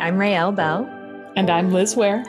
I'm Raelle Bell. And I'm Liz Ware.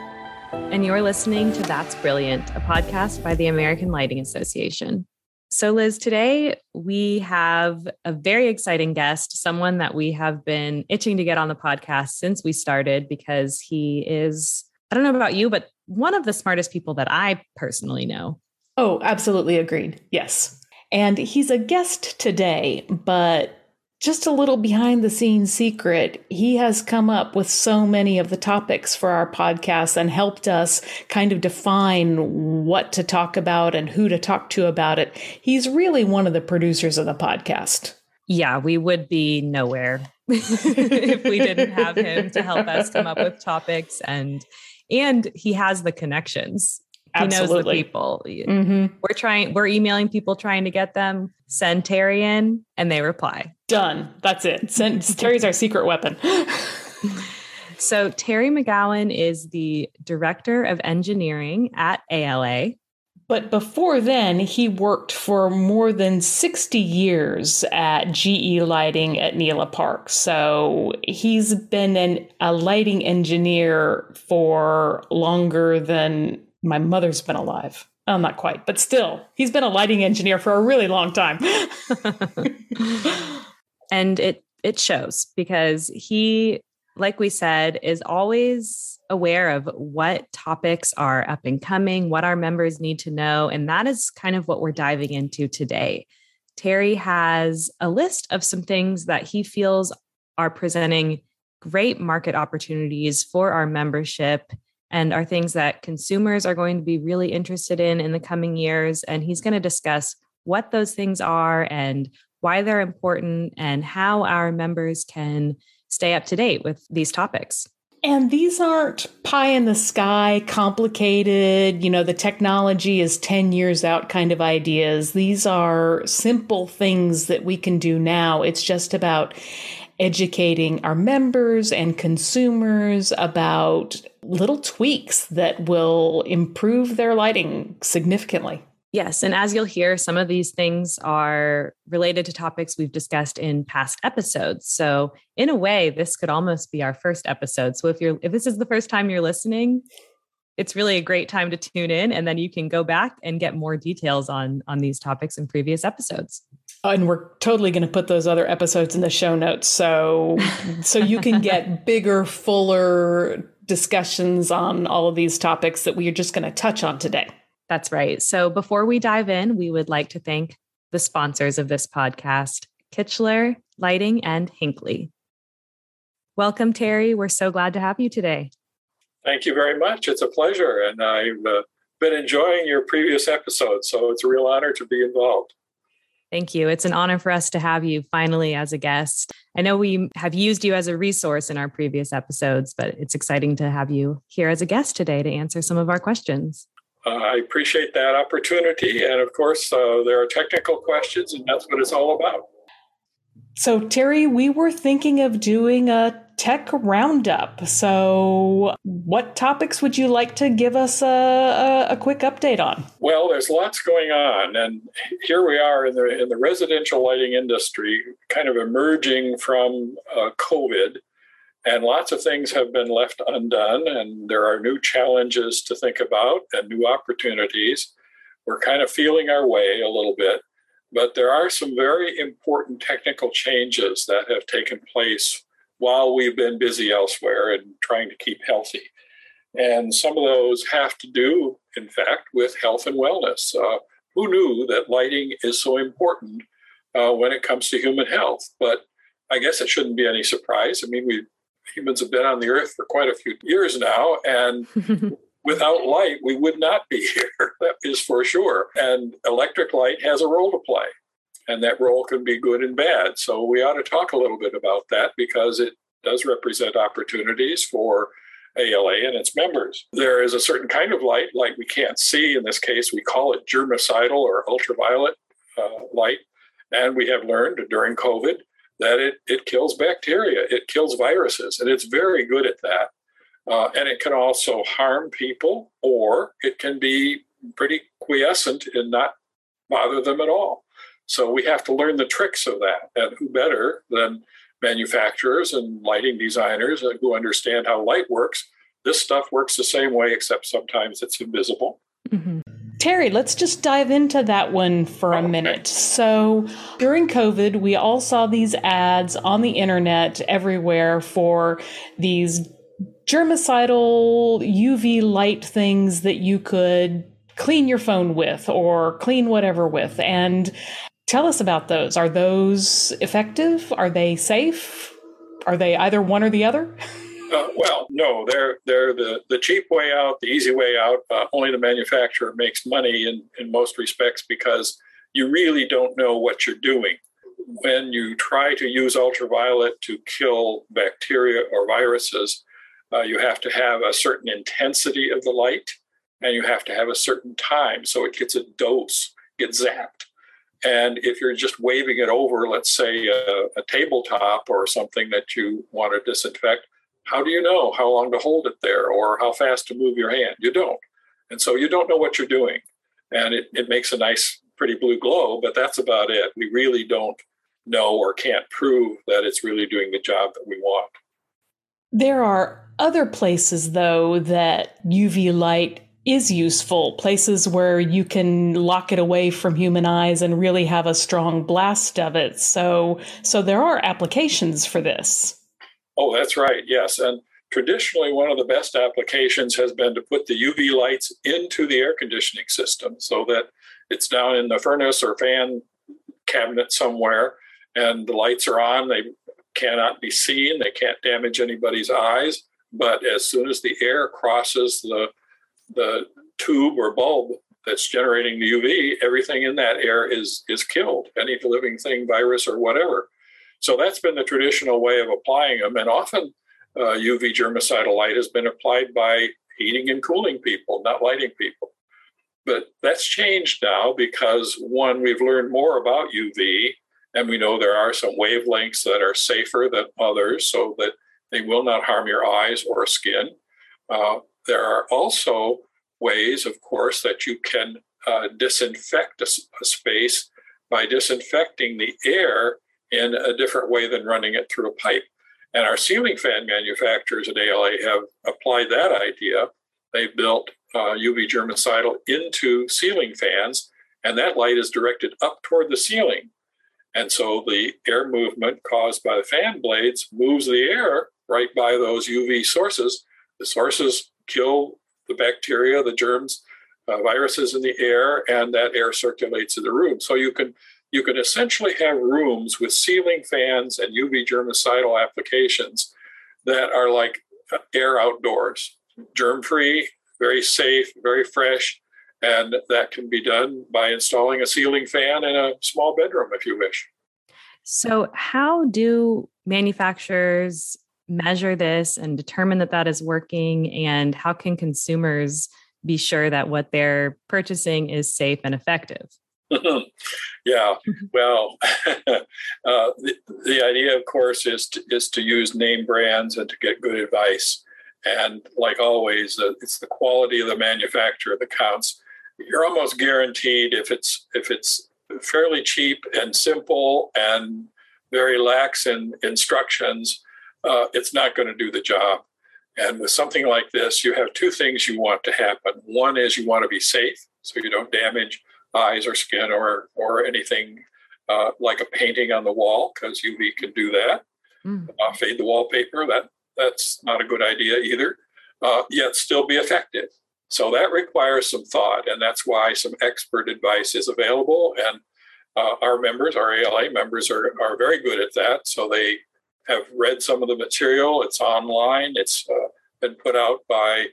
And you're listening to That's Brilliant, a podcast by the American Lighting Association. So, Liz, today we have a very exciting guest, someone that we have been itching to get on the podcast since we started because he is, I don't know about you, but one of the smartest people that I personally know. Oh, absolutely agreed. Yes. And he's a guest today, but just a little behind the scenes secret, he has come up with so many of the topics for our podcast and helped us kind of define what to talk about and who to talk to about it. He's really one of the producers of the podcast. Yeah, we would be nowhere if we didn't have him to help us come up with topics and and he has the connections he knows the people. Mm-hmm. We're trying, we're emailing people trying to get them. Send Terry in, and they reply. Done. That's it. Send, Terry's our secret weapon. so Terry McGowan is the director of engineering at ALA. But before then, he worked for more than 60 years at GE Lighting at Nela Park. So he's been an, a lighting engineer for longer than my mother's been alive. Oh, not quite, but still, he's been a lighting engineer for a really long time. and it it shows because he like we said is always aware of what topics are up and coming, what our members need to know, and that is kind of what we're diving into today. Terry has a list of some things that he feels are presenting great market opportunities for our membership and are things that consumers are going to be really interested in in the coming years. And he's going to discuss what those things are and why they're important and how our members can stay up to date with these topics. And these aren't pie in the sky, complicated, you know, the technology is 10 years out kind of ideas. These are simple things that we can do now. It's just about educating our members and consumers about little tweaks that will improve their lighting significantly. Yes. And as you'll hear, some of these things are related to topics we've discussed in past episodes. So, in a way, this could almost be our first episode. So, if you're if this is the first time you're listening, it's really a great time to tune in and then you can go back and get more details on on these topics in previous episodes. And we're totally going to put those other episodes in the show notes so so you can get bigger fuller discussions on all of these topics that we are just going to touch on today. That's right. So before we dive in we would like to thank the sponsors of this podcast kichler lighting and hinkley. Welcome terry. We're so glad to have you today thank you very much it's a pleasure and i've uh, been enjoying your previous episodes so it's a real honor to be involved Thank you. It's an honor for us to have you finally as a guest. I know we have used you as a resource in our previous episodes, but it's exciting to have you here as a guest today to answer some of our questions. Uh, I appreciate that opportunity. And of course, uh, there are technical questions, and that's what it's all about. So, Terry, we were thinking of doing a tech roundup. So, what topics would you like to give us a, a, a, quick update on? Well, there's lots going on, and here we are in the in the residential lighting industry, kind of emerging from uh, COVID, and lots of things have been left undone, and there are new challenges to think about and new opportunities. We're kind of feeling our way a little bit. But there are some very important technical changes that have taken place while we've been busy elsewhere and trying to keep healthy. And some of those have to do, in fact, with health and wellness. Uh, who knew that lighting is so important uh, when it comes to human health? But I guess it shouldn't be any surprise. I mean, we humans have been on the earth for quite a few years now, and without light, we would not be here. that is for sure. And electric light has a role to play, and that role can be good and bad. So we ought to talk a little bit about that because it does represent opportunities for ALA and its members. There is a certain kind of light, light we can't see. In this case, we call it germicidal or ultraviolet uh, light. And we have learned during COVID that it, it kills bacteria, it kills viruses, and it's very good at that. Uh, and it can also harm people, or it can be pretty quiescent and not bother them at all. So we have to learn the tricks of that. And who better than manufacturers and lighting designers who understand how light works, this stuff works the same way, except sometimes it's invisible. Mm-hmm. Terry, let's just dive into that one for a minute. So, during COVID, we all saw these ads on the internet everywhere for these germicidal UV light things that you could clean your phone with or clean whatever with. And tell us about those. Are those effective? Are they safe? Are they either one or the other? Uh, well, no, they're they're the, the cheap way out, the easy way out. Uh, only the manufacturer makes money in, in most respects because you really don't know what you're doing. When you try to use ultraviolet to kill bacteria or viruses, uh, you have to have a certain intensity of the light and you have to have a certain time so it gets a dose, gets zapped. And if you're just waving it over, let's say a, a tabletop or something that you want to disinfect, how do you know how long to hold it there or how fast to move your hand? You don't. And so you don't know what you're doing. And it, it makes a nice, pretty blue glow, but that's about it. We really don't know or can't prove that it's really doing the job that we want. There are other places, though, that UV light is useful, places where you can lock it away from human eyes and really have a strong blast of it. So, so there are applications for this. Oh, that's right. Yes. And traditionally, one of the best applications has been to put the UV lights into the air conditioning system so that it's down in the furnace or fan cabinet somewhere and the lights are on. They cannot be seen, they can't damage anybody's eyes. But as soon as the air crosses the, the tube or bulb that's generating the UV, everything in that air is, is killed, any living thing, virus, or whatever. So that's been the traditional way of applying them. And often uh, UV germicidal light has been applied by heating and cooling people, not lighting people. But that's changed now because one, we've learned more about UV, and we know there are some wavelengths that are safer than others so that they will not harm your eyes or skin. Uh, there are also ways, of course, that you can uh, disinfect a, a space by disinfecting the air in a different way than running it through a pipe. And our ceiling fan manufacturers at ALA have applied that idea. They've built uh, UV germicidal into ceiling fans, and that light is directed up toward the ceiling. And so the air movement caused by the fan blades moves the air right by those UV sources. The sources kill the bacteria, the germs, uh, viruses in the air, and that air circulates in the room. So you can you can essentially have rooms with ceiling fans and UV germicidal applications that are like air outdoors, germ free, very safe, very fresh. And that can be done by installing a ceiling fan in a small bedroom if you wish. So, how do manufacturers measure this and determine that that is working? And how can consumers be sure that what they're purchasing is safe and effective? yeah, well, uh, the, the idea, of course, is to, is to use name brands and to get good advice. And like always, uh, it's the quality of the manufacturer that counts. You're almost guaranteed if it's if it's fairly cheap and simple and very lax in instructions, uh, it's not going to do the job. And with something like this, you have two things you want to happen. One is you want to be safe, so you don't damage eyes or skin or or anything uh, like a painting on the wall because UV can do that. Mm. Uh, fade the wallpaper that that's not a good idea either. Uh, yet still be effective. So that requires some thought, and that's why some expert advice is available. And uh, our members, our ALA members, are are very good at that. So they have read some of the material. It's online. It's uh, been put out by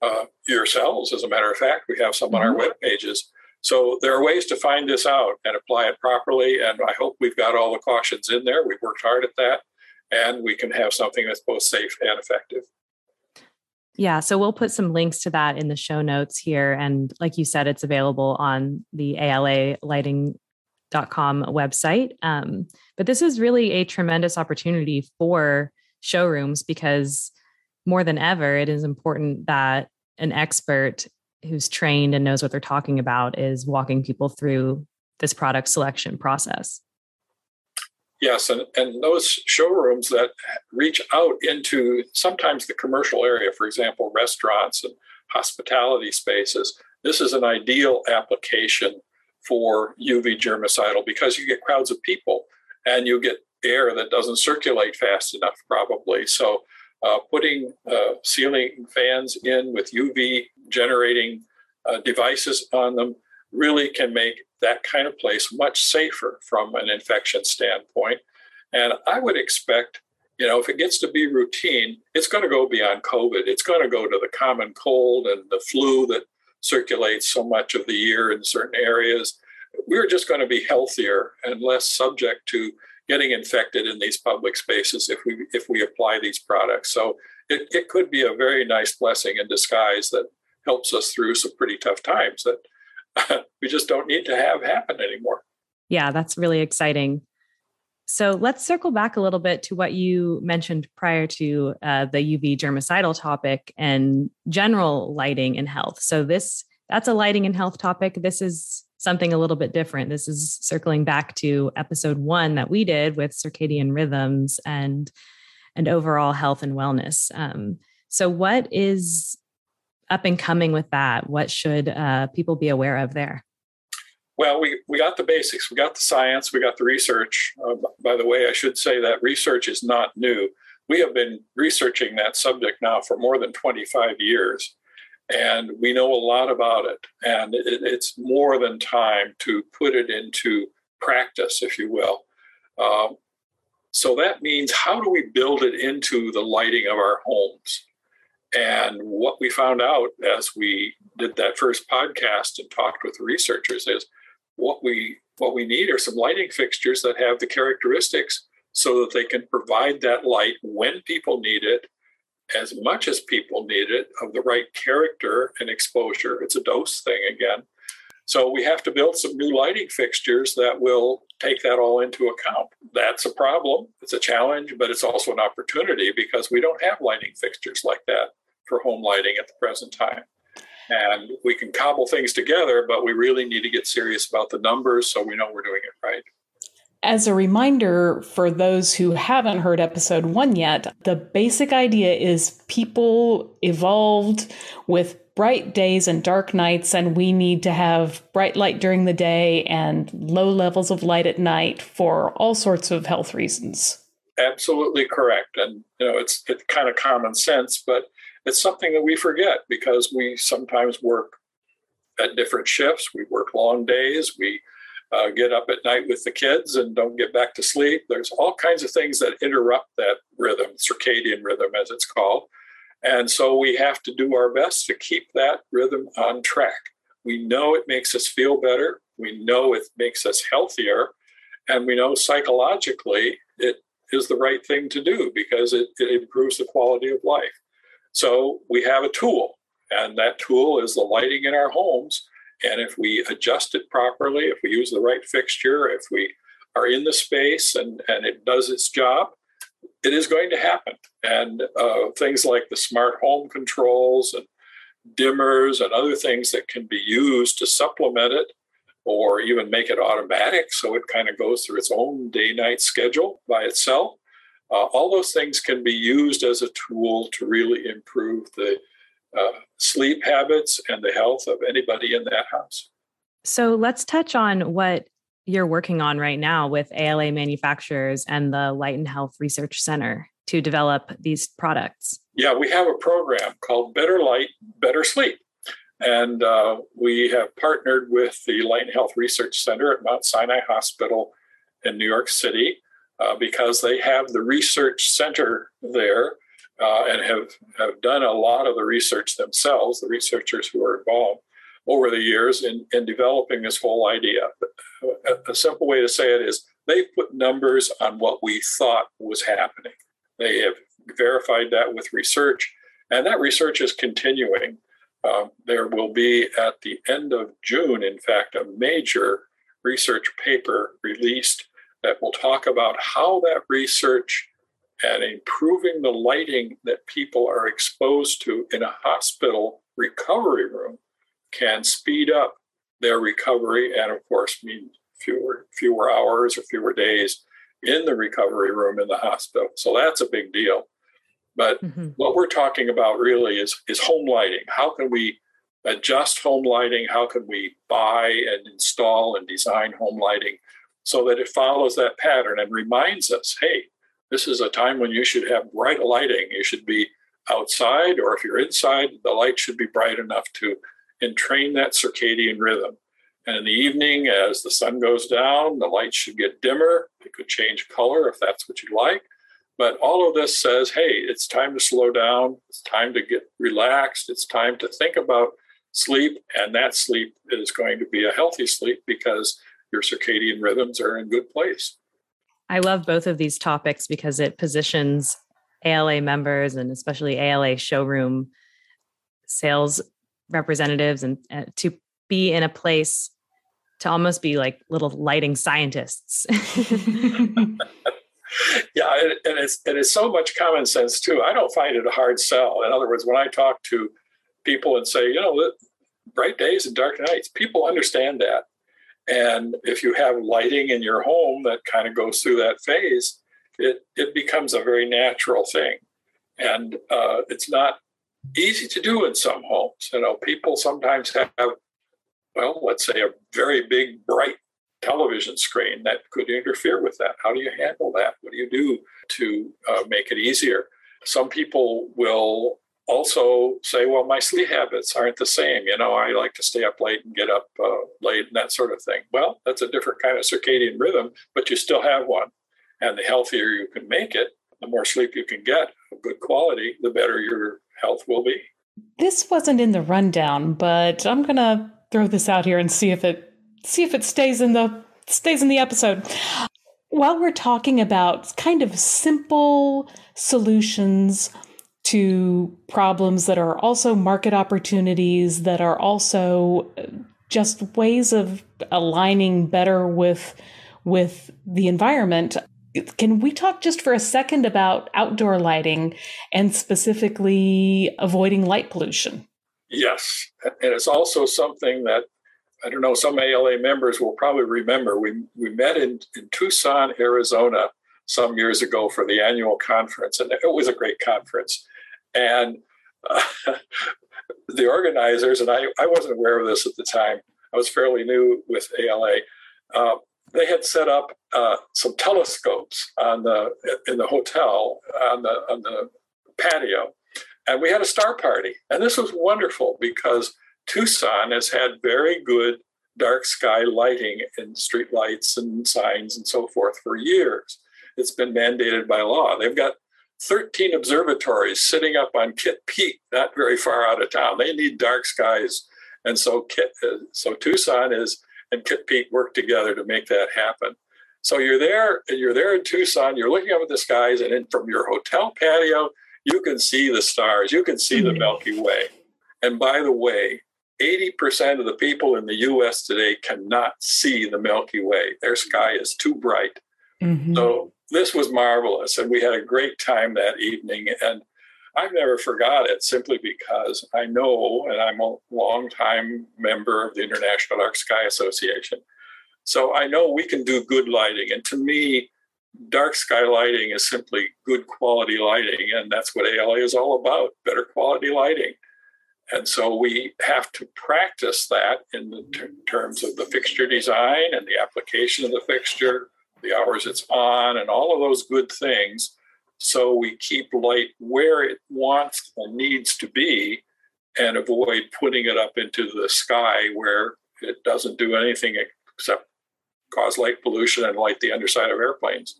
uh, yourselves. As a matter of fact, we have some on our mm-hmm. web pages. So there are ways to find this out and apply it properly. And I hope we've got all the cautions in there. We've worked hard at that, and we can have something that's both safe and effective. Yeah, so we'll put some links to that in the show notes here. And like you said, it's available on the ALA lighting.com website. Um, but this is really a tremendous opportunity for showrooms because more than ever, it is important that an expert who's trained and knows what they're talking about is walking people through this product selection process. Yes, and, and those showrooms that reach out into sometimes the commercial area, for example, restaurants and hospitality spaces, this is an ideal application for UV germicidal because you get crowds of people and you get air that doesn't circulate fast enough, probably. So, uh, putting uh, ceiling fans in with UV generating uh, devices on them really can make that kind of place much safer from an infection standpoint. And I would expect, you know, if it gets to be routine, it's going to go beyond COVID. It's going to go to the common cold and the flu that circulates so much of the year in certain areas. We're just going to be healthier and less subject to getting infected in these public spaces if we if we apply these products. So it, it could be a very nice blessing in disguise that helps us through some pretty tough times that we just don't need to have happen anymore. Yeah, that's really exciting. So let's circle back a little bit to what you mentioned prior to uh, the UV germicidal topic and general lighting and health. So this that's a lighting and health topic. This is something a little bit different. This is circling back to episode one that we did with circadian rhythms and and overall health and wellness. Um, so what is up and coming with that? What should uh, people be aware of there? Well, we, we got the basics. We got the science. We got the research. Uh, by the way, I should say that research is not new. We have been researching that subject now for more than 25 years, and we know a lot about it. And it, it's more than time to put it into practice, if you will. Um, so that means how do we build it into the lighting of our homes? And what we found out as we did that first podcast and talked with researchers is what we what we need are some lighting fixtures that have the characteristics so that they can provide that light when people need it as much as people need it of the right character and exposure. It's a dose thing again. So we have to build some new lighting fixtures that will take that all into account. That's a problem. It's a challenge but it's also an opportunity because we don't have lighting fixtures like that for home lighting at the present time. And we can cobble things together, but we really need to get serious about the numbers so we know we're doing it right. As a reminder for those who haven't heard episode one yet, the basic idea is people evolved with bright days and dark nights, and we need to have bright light during the day and low levels of light at night for all sorts of health reasons. Absolutely correct. And, you know, it's, it's kind of common sense, but it's something that we forget because we sometimes work at different shifts. We work long days. We uh, get up at night with the kids and don't get back to sleep. There's all kinds of things that interrupt that rhythm, circadian rhythm, as it's called. And so we have to do our best to keep that rhythm on track. We know it makes us feel better. We know it makes us healthier. And we know psychologically it is the right thing to do because it, it improves the quality of life. So we have a tool, and that tool is the lighting in our homes. And if we adjust it properly, if we use the right fixture, if we are in the space and, and it does its job, it is going to happen. And uh, things like the smart home controls and dimmers and other things that can be used to supplement it or even make it automatic so it kind of goes through its own day night schedule by itself uh, all those things can be used as a tool to really improve the uh, sleep habits and the health of anybody in that house. So let's touch on what you're working on right now with ALA manufacturers and the Light and Health Research Center to develop these products. Yeah, we have a program called Better Light, Better Sleep. And uh, we have partnered with the Light and Health Research Center at Mount Sinai Hospital in New York City uh, because they have the research center there uh, and have, have done a lot of the research themselves, the researchers who are involved over the years in, in developing this whole idea. A, simple way to say it is they put numbers on what we thought was happening. They have verified that with research, and that research is continuing. Um, there will be at the end of June, in fact, a major research paper released that will talk about how that research and improving the lighting that people are exposed to in a hospital recovery room can speed up their recovery and of course mean fewer fewer hours or fewer days in the recovery room in the hospital. So that's a big deal. But mm-hmm. what we're talking about really is, is home lighting. How can we adjust home lighting? How can we buy and install and design home lighting so that it follows that pattern and reminds us hey, this is a time when you should have bright lighting. You should be outside, or if you're inside, the light should be bright enough to entrain that circadian rhythm. And in the evening, as the sun goes down, the light should get dimmer. It could change color if that's what you like. But all of this says, hey, it's time to slow down. It's time to get relaxed. It's time to think about sleep. And that sleep is going to be a healthy sleep because your circadian rhythms are in good place. I love both of these topics because it positions ALA members and especially ALA showroom sales representatives and uh, to be in a place to almost be like little lighting scientists. yeah, and, it's and it's so much common sense too. I don't find it a hard sell. In other words, when I talk to people and say, you know, bright days and dark nights, people understand that. And if you have lighting in your home that kind of goes through that phase, it, it becomes a very natural thing. And uh, it's not easy to do in some homes. You know, people sometimes have, well, let's say a very big, bright television screen that could interfere with that. How do you handle that? What do you do to uh, make it easier? Some people will also say, well, my sleep habits aren't the same. You know, I like to stay up late and get up uh, late and that sort of thing. Well, that's a different kind of circadian rhythm, but you still have one. And the healthier you can make it, the more sleep you can get of good quality, the better your health will be. This wasn't in the rundown, but I'm going to throw this out here and see if it see if it stays in the stays in the episode. While we're talking about kind of simple solutions to problems that are also market opportunities, that are also uh, just ways of aligning better with with the environment. Can we talk just for a second about outdoor lighting and specifically avoiding light pollution? Yes. And it's also something that I don't know, some ALA members will probably remember we, we met in, in Tucson, Arizona some years ago for the annual conference, and it was a great conference. And uh, the organizers, and I, I wasn't aware of this at the time, I was fairly new with ALA. Uh, they had set up uh, some telescopes on the in the hotel on the on the patio, and we had a star party. And this was wonderful because Tucson has had very good dark sky lighting and street lights and signs and so forth for years. It's been mandated by law. They've got 13 observatories sitting up on Kitt Peak, not very far out of town. They need dark skies. And so, uh, so Tucson is and Kitt Peak work together to make that happen. So you're there, and you're there in Tucson. You're looking up at the skies, and in, from your hotel patio, you can see the stars. You can see the mm-hmm. Milky Way. And by the way, 80% of the people in the US today cannot see the Milky Way. Their sky is too bright. Mm-hmm. So this was marvelous. And we had a great time that evening. And I've never forgot it simply because I know, and I'm a long-time member of the International Dark Sky Association. So I know we can do good lighting. And to me, dark sky lighting is simply good quality lighting. And that's what ALA is all about better quality lighting. And so we have to practice that in ter- terms of the fixture design and the application of the fixture, the hours it's on, and all of those good things. So we keep light where it wants and needs to be and avoid putting it up into the sky where it doesn't do anything except cause light pollution and light the underside of airplanes.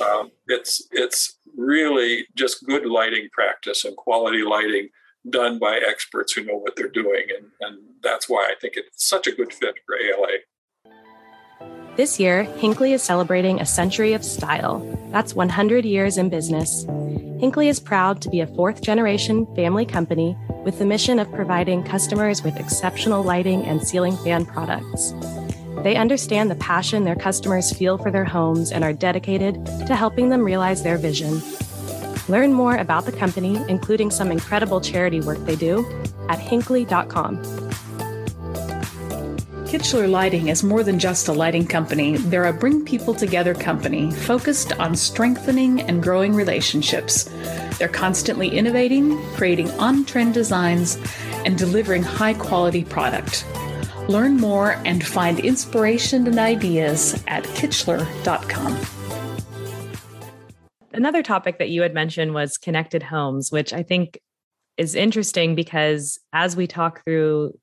Um, it's it's really just good lighting practice and quality lighting done by experts who know what they're doing. And, and that's why I think it's such a good fit for ALA. This year, Hinkley is celebrating a century of style. That's 100 years in business. Hinkley is proud to be a fourth generation family company with the mission of providing customers with exceptional lighting and ceiling fan products. They understand the passion their customers feel for their homes and are dedicated to helping them realize their vision. Learn more about the company, including some incredible charity work they do, at hinkley.com. Kichler Lighting is more than just a lighting company. They're a bring people together company focused on strengthening and growing relationships. They're constantly innovating, creating on trend designs, and delivering high quality product. Learn more and find inspiration and ideas at kichler.com. Another topic that you had mentioned was connected homes, which I think is interesting because as we talk through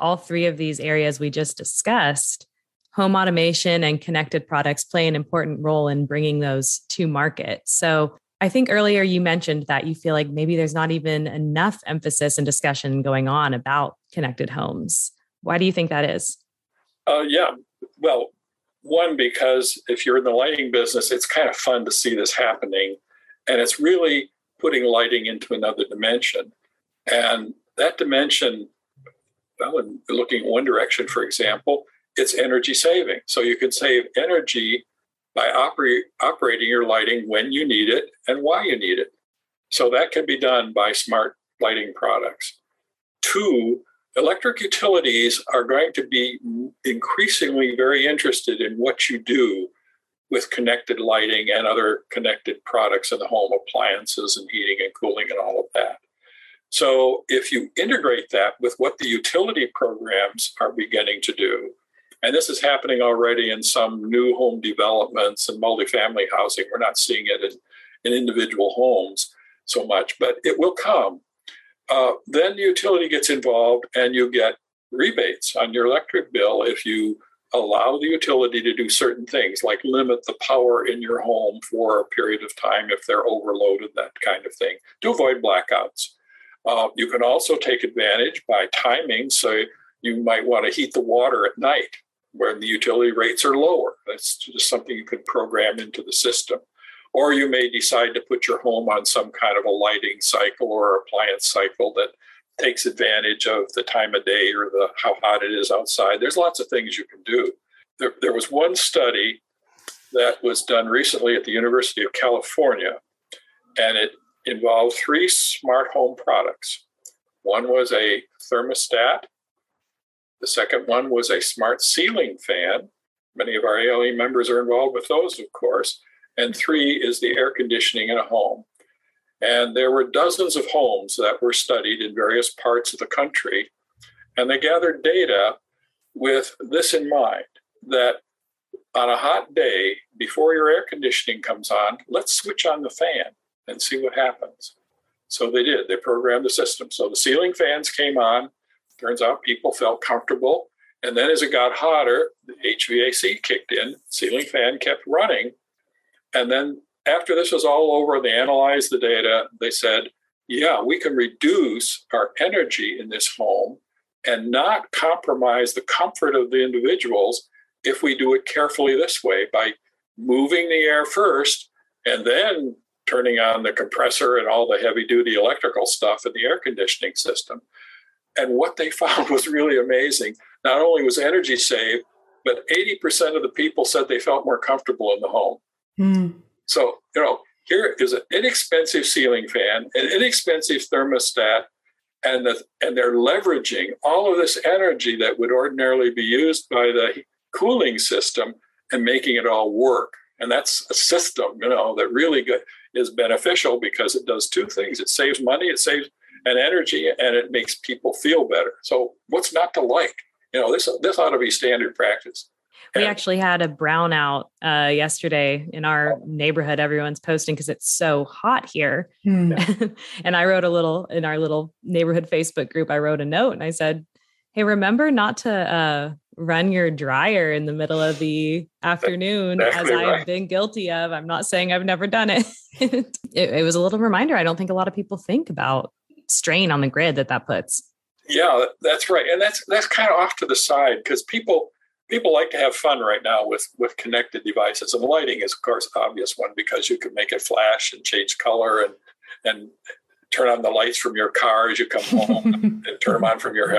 all three of these areas we just discussed, home automation and connected products play an important role in bringing those to market. So I think earlier you mentioned that you feel like maybe there's not even enough emphasis and discussion going on about connected homes. Why do you think that is? Uh, yeah. Well, one, because if you're in the lighting business, it's kind of fun to see this happening. And it's really putting lighting into another dimension. And that dimension, well, in looking one direction, for example, it's energy saving. So you can save energy by operate, operating your lighting when you need it and why you need it. So that can be done by smart lighting products. Two, electric utilities are going to be increasingly very interested in what you do with connected lighting and other connected products in the home, appliances and heating and cooling and all of that. So, if you integrate that with what the utility programs are beginning to do, and this is happening already in some new home developments and multifamily housing, we're not seeing it in, in individual homes so much, but it will come uh, then the utility gets involved and you get rebates on your electric bill if you allow the utility to do certain things like limit the power in your home for a period of time if they're overloaded, that kind of thing, to avoid blackouts. Uh, you can also take advantage by timing. So you might want to heat the water at night when the utility rates are lower. That's just something you could program into the system. Or you may decide to put your home on some kind of a lighting cycle or appliance cycle that takes advantage of the time of day or the how hot it is outside. There's lots of things you can do. There, there was one study that was done recently at the University of California, and it involved three smart home products. One was a thermostat. The second one was a smart ceiling fan. Many of our ALA members are involved with those, of course and three is the air conditioning in a home. And there were dozens of homes that were studied in various parts of the country. And they gathered data with this in mind that on a hot day, before your air conditioning comes on, let's switch on the fan and see what happens. So they did. They programmed the system. So the ceiling fans came on. Turns out people felt comfortable. And then as it got hotter, the HVAC kicked in, ceiling fan kept running, and then after this was all over, they analyzed the data. They said, yeah, we can reduce our energy in this home and not compromise the comfort of the individuals if we do it carefully this way by moving the air first and then turning on the compressor and all the heavy duty electrical stuff in the air conditioning system. And what they found was really amazing. Not only was energy saved, but 80% of the people said they felt more comfortable in the home. Mm. So, you know, here is an inexpensive ceiling fan, an inexpensive thermostat, and the, and they're leveraging all of this energy that would ordinarily be used by the cooling system and making it all work. And that's a system, you know, that really good, is beneficial because it does two things: it saves money, it saves an energy, and it makes people feel better. So, what's not to like? You know, this this ought to be standard practice. We actually had a brownout uh, yesterday in our neighborhood. Everyone's posting because it's so hot here. Hmm. and I wrote a little in our little neighborhood Facebook group. I wrote a note and I said, Hey, remember not to uh, run your dryer in the middle of the afternoon, exactly as I've been guilty of. I'm not saying I've never done it. it. It was a little reminder. I don't think a lot of people think about strain on the grid that that puts. Yeah, that's right, and that's that's kind of off to the side because people people like to have fun right now with with connected devices and lighting is of course obvious one because you can make it flash and change color and and turn on the lights from your car as you come home and turn them on from your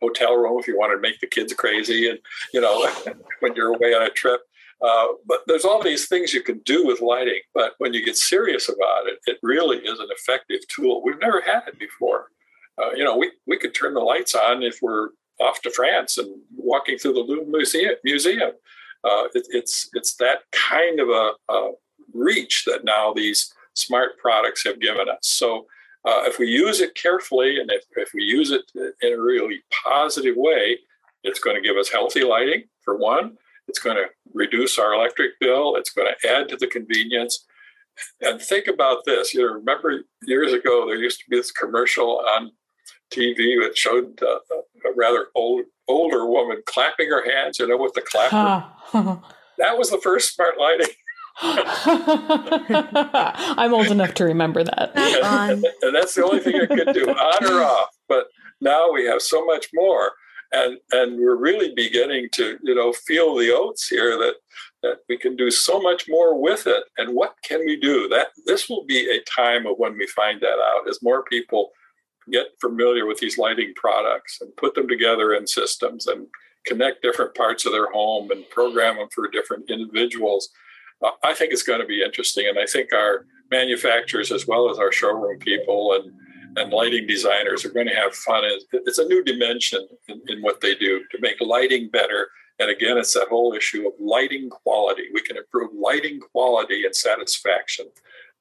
hotel room if you want to make the kids crazy and you know when you're away on a trip uh, but there's all these things you can do with lighting but when you get serious about it it really is an effective tool we've never had it before uh, you know we, we could turn the lights on if we're off to france and walking through the Louvre Museum. museum. Uh, it, it's it's that kind of a, a, reach that now these smart products have given us. So uh, if we use it carefully and if, if we use it in a really positive way, it's going to give us healthy lighting for one. It's going to reduce our electric bill. It's going to add to the convenience. And think about this. You know, remember years ago there used to be this commercial on TV that showed uh, a rather old older woman clapping her hands. You know, with the clapper. that was the first smart lighting. I'm old enough to remember that. and, and that's the only thing I could do, on or off. But now we have so much more and and we're really beginning to you know feel the oats here that that we can do so much more with it and what can we do that this will be a time of when we find that out as more people get familiar with these lighting products and put them together in systems and connect different parts of their home and program them for different individuals i think it's going to be interesting and i think our manufacturers as well as our showroom people and and lighting designers are going to have fun. It's a new dimension in, in, what they do to make lighting better. And again, it's that whole issue of lighting quality. We can improve lighting quality and satisfaction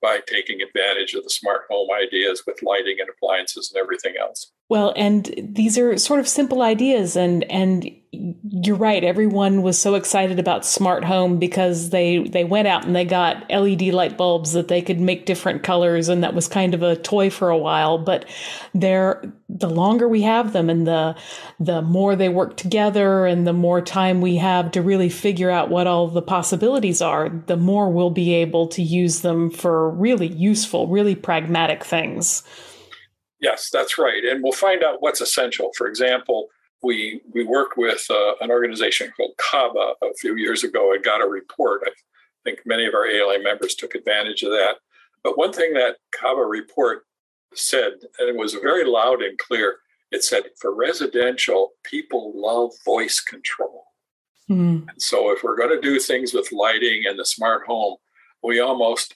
by taking advantage of the smart home ideas with lighting and appliances and everything else. Well, and these are sort of simple ideas and and you're right. Everyone was so excited about smart home because they they went out and they got LED light bulbs that they could make different colors, and that was kind of a toy for a while. But they're the longer we have them, and the the more they work together, and the more time we have to really figure out what all the possibilities are, the more we'll be able to use them for really useful, really pragmatic things. Yes, that's right, and we'll find out what's essential. For example we we worked with uh, an organization called CABA a few years ago and got a report. I think many of our ALA members took advantage of that. But one thing that CABA report said, and it was very loud and clear, it said for residential, people love voice control. Mm. And so if we're going to do things with lighting and the smart home, we almost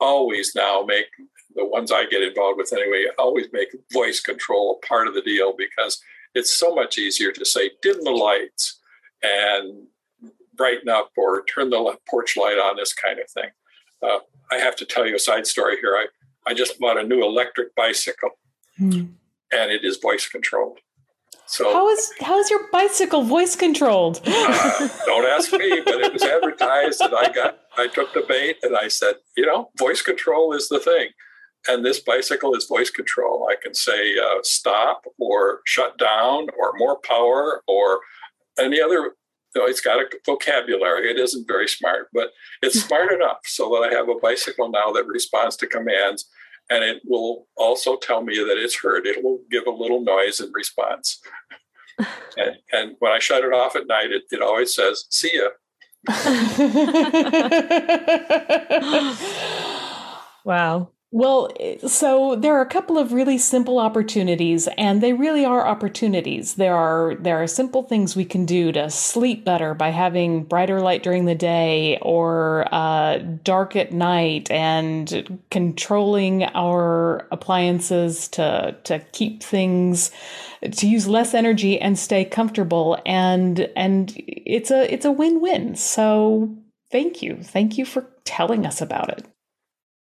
always now make the ones I get involved with anyway, always make voice control a part of the deal because it's so much easier to say dim the lights and brighten up or turn the porch light on, this kind of thing. Uh, I have to tell you a side story here. I, I just bought a new electric bicycle mm. and it is voice controlled. So how is how is your bicycle voice controlled? uh, don't ask me, but it was advertised and I got I took the bait and I said, you know, voice control is the thing. And this bicycle is voice control. I can say uh, stop or shut down or more power or any other. You know, it's got a vocabulary. It isn't very smart, but it's smart enough so that I have a bicycle now that responds to commands and it will also tell me that it's heard. It will give a little noise in response. and, and, when I shut it off at night, it, it always says, see ya. wow. Well, so there are a couple of really simple opportunities, and they really are opportunities. There are there are simple things we can do to sleep better by having brighter light during the day or uh, dark at night, and controlling our appliances to to keep things to use less energy and stay comfortable. And and it's a it's a win win. So thank you, thank you for telling us about it.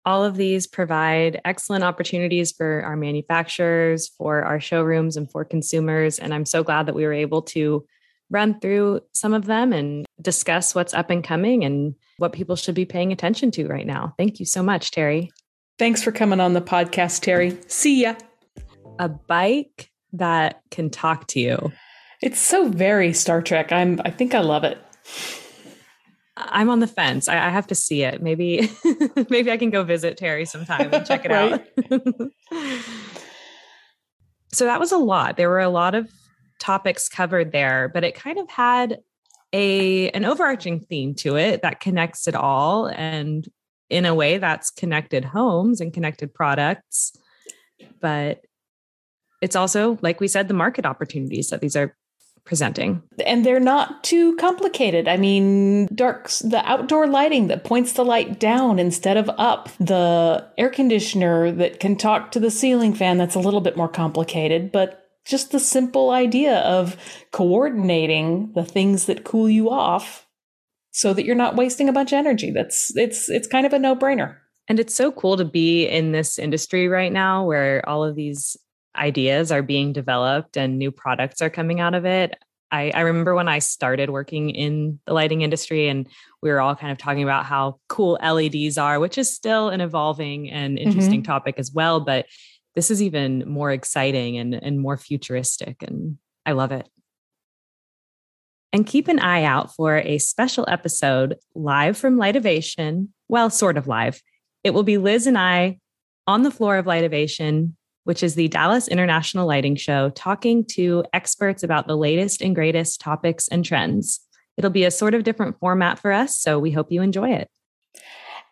All of these provide excellent opportunities for our manufacturers, for our showrooms, and for consumers. And I'm so glad that we were able to run through some of them and discuss what's up and coming and what people should be paying attention to right now. Thank you so much, Terry. Thanks for coming on the podcast, Terry. See ya. A bike that can talk to you. It's so very Star Trek. I'm I think I love it. I'm on the fence. I, I have to see it. Maybe, maybe I can go visit Terry sometime and check it out. so that was a lot. There were a lot of topics covered there, but it kind of had a an overarching theme to it that connects it all, and in a way that's connected homes and connected products. But it's also, like we said, the market opportunities that these are presenting. And they're not too complicated. I mean, darks, the outdoor lighting that points the light down instead of up, the air conditioner that can talk to the ceiling fan, that's a little bit more complicated, but just the simple idea of coordinating the things that cool you off so that you're not wasting a bunch of energy. That's it's it's kind of a no-brainer. And it's so cool to be in this industry right now where all of these ideas are being developed and new products are coming out of it. I, I, remember when I started working in the lighting industry and we were all kind of talking about how cool LEDs are, which is still an evolving and interesting mm-hmm. topic as well. But this is even more exciting and, and more futuristic. And I love it. And keep an eye out for a special episode live from Lightovation. Well, sort of live. It will be Liz and I on the floor of Lightovation which is the Dallas International Lighting Show, talking to experts about the latest and greatest topics and trends. It'll be a sort of different format for us, so we hope you enjoy it.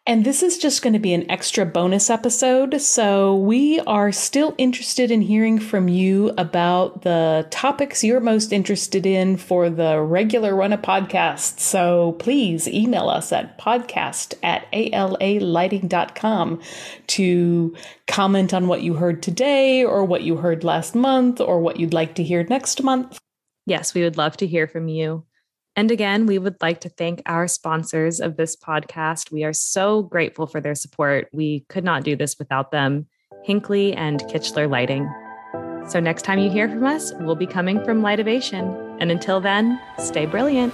And this is just going to be an extra bonus episode. So, we are still interested in hearing from you about the topics you're most interested in for the regular run of podcasts. So, please email us at podcast at alalighting.com to comment on what you heard today, or what you heard last month, or what you'd like to hear next month. Yes, we would love to hear from you. And again, we would like to thank our sponsors of this podcast. We are so grateful for their support. We could not do this without them, Hinkley and Kichler Lighting. So next time you hear from us, we'll be coming from Lightovation. And until then, stay brilliant.